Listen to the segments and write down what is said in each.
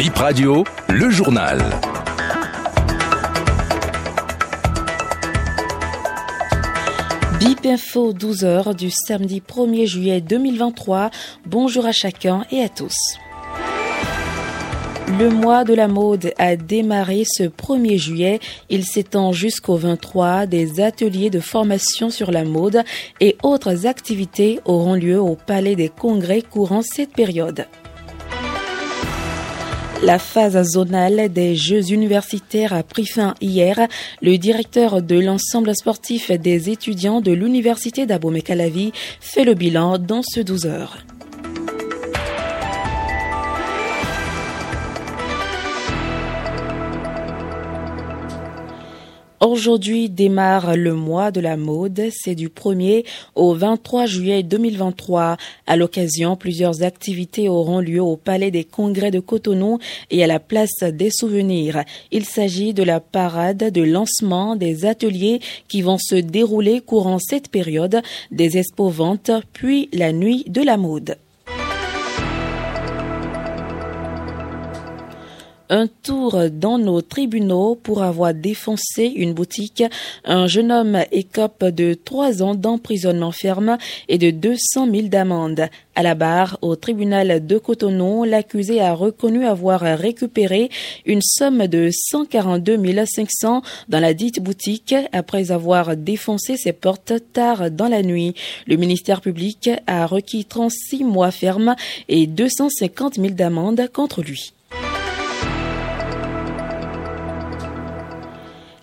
Bip Radio, le journal. Bip Info 12h du samedi 1er juillet 2023. Bonjour à chacun et à tous. Le mois de la mode a démarré ce 1er juillet. Il s'étend jusqu'au 23. Des ateliers de formation sur la mode et autres activités auront lieu au Palais des Congrès courant cette période. La phase zonale des Jeux universitaires a pris fin hier. Le directeur de l'ensemble sportif des étudiants de l'Université d'Abomey-Calavi fait le bilan dans ce 12 heures. Aujourd'hui démarre le mois de la mode. C'est du 1er au 23 juillet 2023. À l'occasion, plusieurs activités auront lieu au Palais des Congrès de Cotonou et à la Place des Souvenirs. Il s'agit de la parade de lancement des ateliers qui vont se dérouler courant cette période, des expos-ventes, puis la nuit de la mode. Un tour dans nos tribunaux pour avoir défoncé une boutique. Un jeune homme écope de trois ans d'emprisonnement ferme et de 200 000 d'amende. À la barre, au tribunal de Cotonou, l'accusé a reconnu avoir récupéré une somme de 142 500 dans la dite boutique après avoir défoncé ses portes tard dans la nuit. Le ministère public a requis 36 mois ferme et 250 000 d'amende contre lui.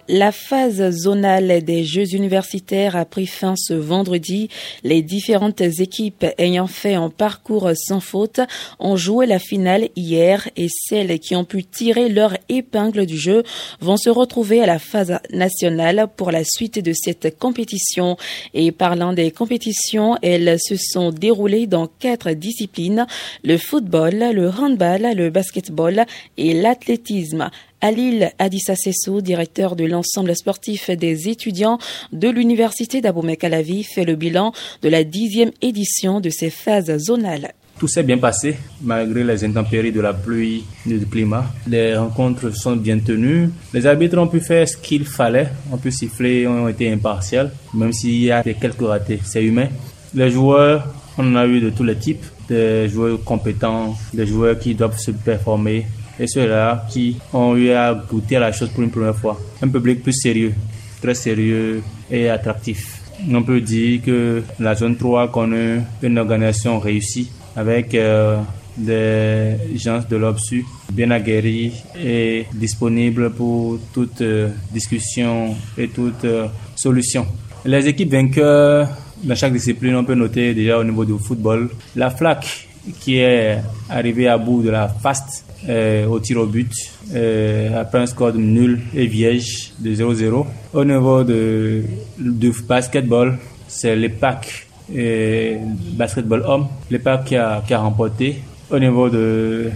La phase zonale des Jeux universitaires a pris fin ce vendredi. Les différentes équipes ayant fait un parcours sans faute ont joué la finale hier et celles qui ont pu tirer leur épingle du jeu vont se retrouver à la phase nationale pour la suite de cette compétition. Et parlant des compétitions, elles se sont déroulées dans quatre disciplines, le football, le handball, le basketball et l'athlétisme. Alil Adissa Sessou, directeur de l'ensemble sportif des étudiants de l'Université d'Abomey-Calavi, fait le bilan de la dixième édition de ces phases zonales. Tout s'est bien passé malgré les intempéries de la pluie du climat. Les rencontres sont bien tenues. Les arbitres ont pu faire ce qu'il fallait. On pu siffler, ont été impartials, même s'il y a quelques ratés. C'est humain. Les joueurs, on en a eu de tous les types. Des joueurs compétents, des joueurs qui doivent se performer, et ceux-là qui ont eu à goûter à la chose pour une première fois. Un public plus sérieux, très sérieux et attractif. On peut dire que la zone 3 connaît une organisation réussie avec euh, des gens de l'OBSU bien aguerris et disponibles pour toute euh, discussion et toute euh, solution. Les équipes vainqueurs dans chaque discipline, on peut noter déjà au niveau du football, la flaque qui est arrivée à bout de la fast au tir au but euh, après un score de nul et vierge de 0-0. Au niveau de, du basketball, c'est l'EPAC et basketball homme, l'EPAC qui a, qui a remporté. Au niveau de,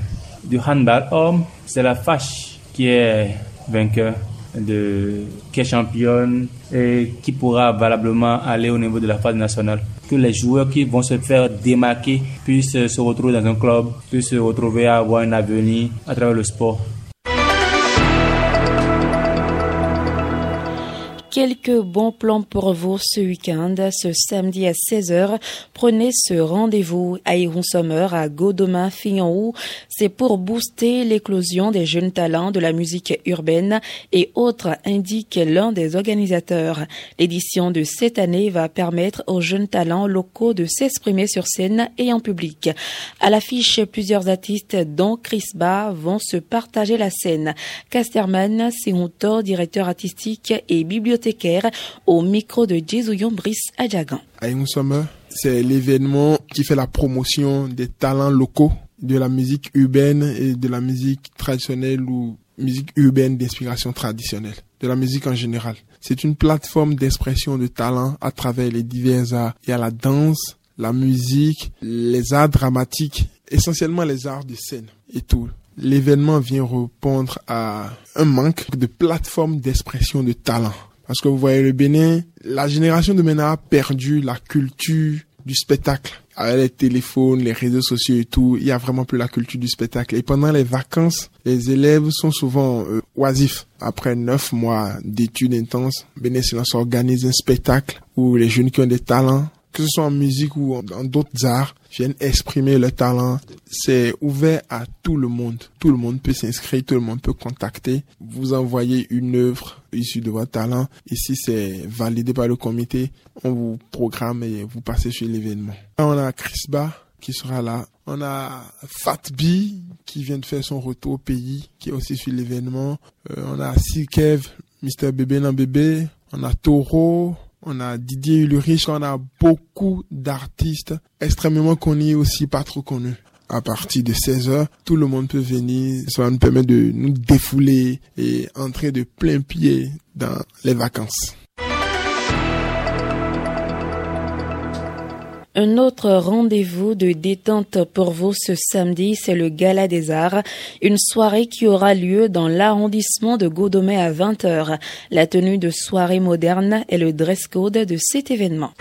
du handball homme, c'est la FACH qui est vainqueur de qui est championne et qui pourra valablement aller au niveau de la phase nationale. Que les joueurs qui vont se faire démarquer puissent se retrouver dans un club, puissent se retrouver à avoir un avenir à travers le sport. Quelques bons plans pour vous ce week-end. Ce samedi à 16h, prenez ce rendez-vous à Iron à Godoma Fignon C'est pour booster l'éclosion des jeunes talents de la musique urbaine et autres, indique l'un des organisateurs. L'édition de cette année va permettre aux jeunes talents locaux de s'exprimer sur scène et en public. À l'affiche, plusieurs artistes, dont Chris Ba, vont se partager la scène. Casterman, Sihunto, directeur artistique et bibliothécaire au micro de Jésus Brice Adjagan. C'est l'événement qui fait la promotion des talents locaux de la musique urbaine et de la musique traditionnelle ou musique urbaine d'inspiration traditionnelle, de la musique en général. C'est une plateforme d'expression de talents à travers les divers arts. Il y a la danse, la musique, les arts dramatiques, essentiellement les arts de scène et tout. L'événement vient répondre à un manque de plateforme d'expression de talents. Parce que vous voyez, le Bénin, la génération de maintenant a perdu la culture du spectacle. Avec les téléphones, les réseaux sociaux et tout, il y a vraiment plus la culture du spectacle. Et pendant les vacances, les élèves sont souvent euh, oisifs. Après neuf mois d'études intenses, Bénécilence organise un spectacle où les jeunes qui ont des talents que ce soit en musique ou en d'autres arts, viennent exprimer leur talent. C'est ouvert à tout le monde. Tout le monde peut s'inscrire, tout le monde peut contacter. Vous envoyez une œuvre issue de votre talent. Ici, c'est validé par le comité. On vous programme et vous passez sur l'événement. On a Ba qui sera là. On a Fatbi qui vient de faire son retour au pays, qui est aussi sur l'événement. Euh, on a Sikev, Mr. Bébé dans Bébé. On a Toro on a Didier Ulrich, on a beaucoup d'artistes extrêmement connus aussi pas trop connus. À partir de 16 heures, tout le monde peut venir. Ça va nous permettre de nous défouler et entrer de plein pied dans les vacances. Un autre rendez-vous de détente pour vous ce samedi, c'est le Gala des Arts, une soirée qui aura lieu dans l'arrondissement de Godomé à 20h. La tenue de soirée moderne est le dress code de cet événement.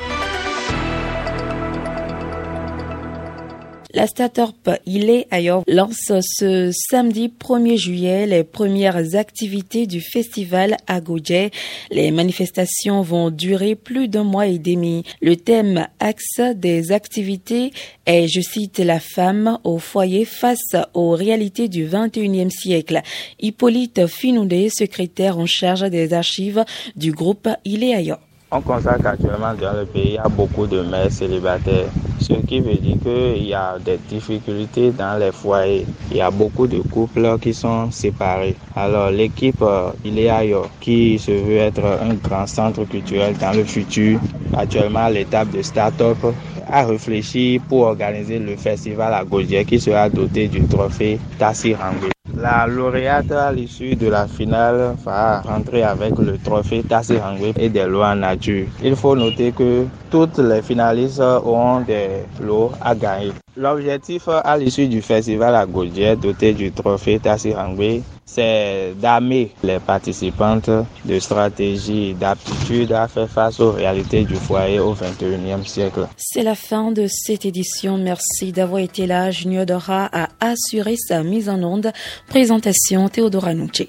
La Statorp Il est ailleurs lance ce samedi 1er juillet les premières activités du festival à Godje. Les manifestations vont durer plus d'un mois et demi. Le thème axe des activités est, je cite, la femme au foyer face aux réalités du 21e siècle. Hippolyte Finoudé, secrétaire en charge des archives du groupe Il est. On constate qu'actuellement dans le pays, il y a beaucoup de mères célibataires, ce qui veut dire qu'il y a des difficultés dans les foyers. Il y a beaucoup de couples qui sont séparés. Alors l'équipe euh, Il est ailleurs, qui se veut être un grand centre culturel dans le futur, actuellement l'étape de start-up, a réfléchi pour organiser le festival à Gaudier qui sera doté du trophée Tassi Rangwe. La lauréate à l'issue de la finale va rentrer avec le trophée Tassi Rangwe et des lois nature. Il faut noter que toutes les finalistes auront des lots à gagner. L'objectif à l'issue du festival à Gaudier doté du trophée Tassi Rangwe, c'est d'amener les participantes de stratégies d'aptitude à faire face aux réalités du foyer au 21e siècle. C'est la fin de cette édition. Merci d'avoir été là. Junior Dora a assuré sa mise en onde. Présentation Théodora Nucci.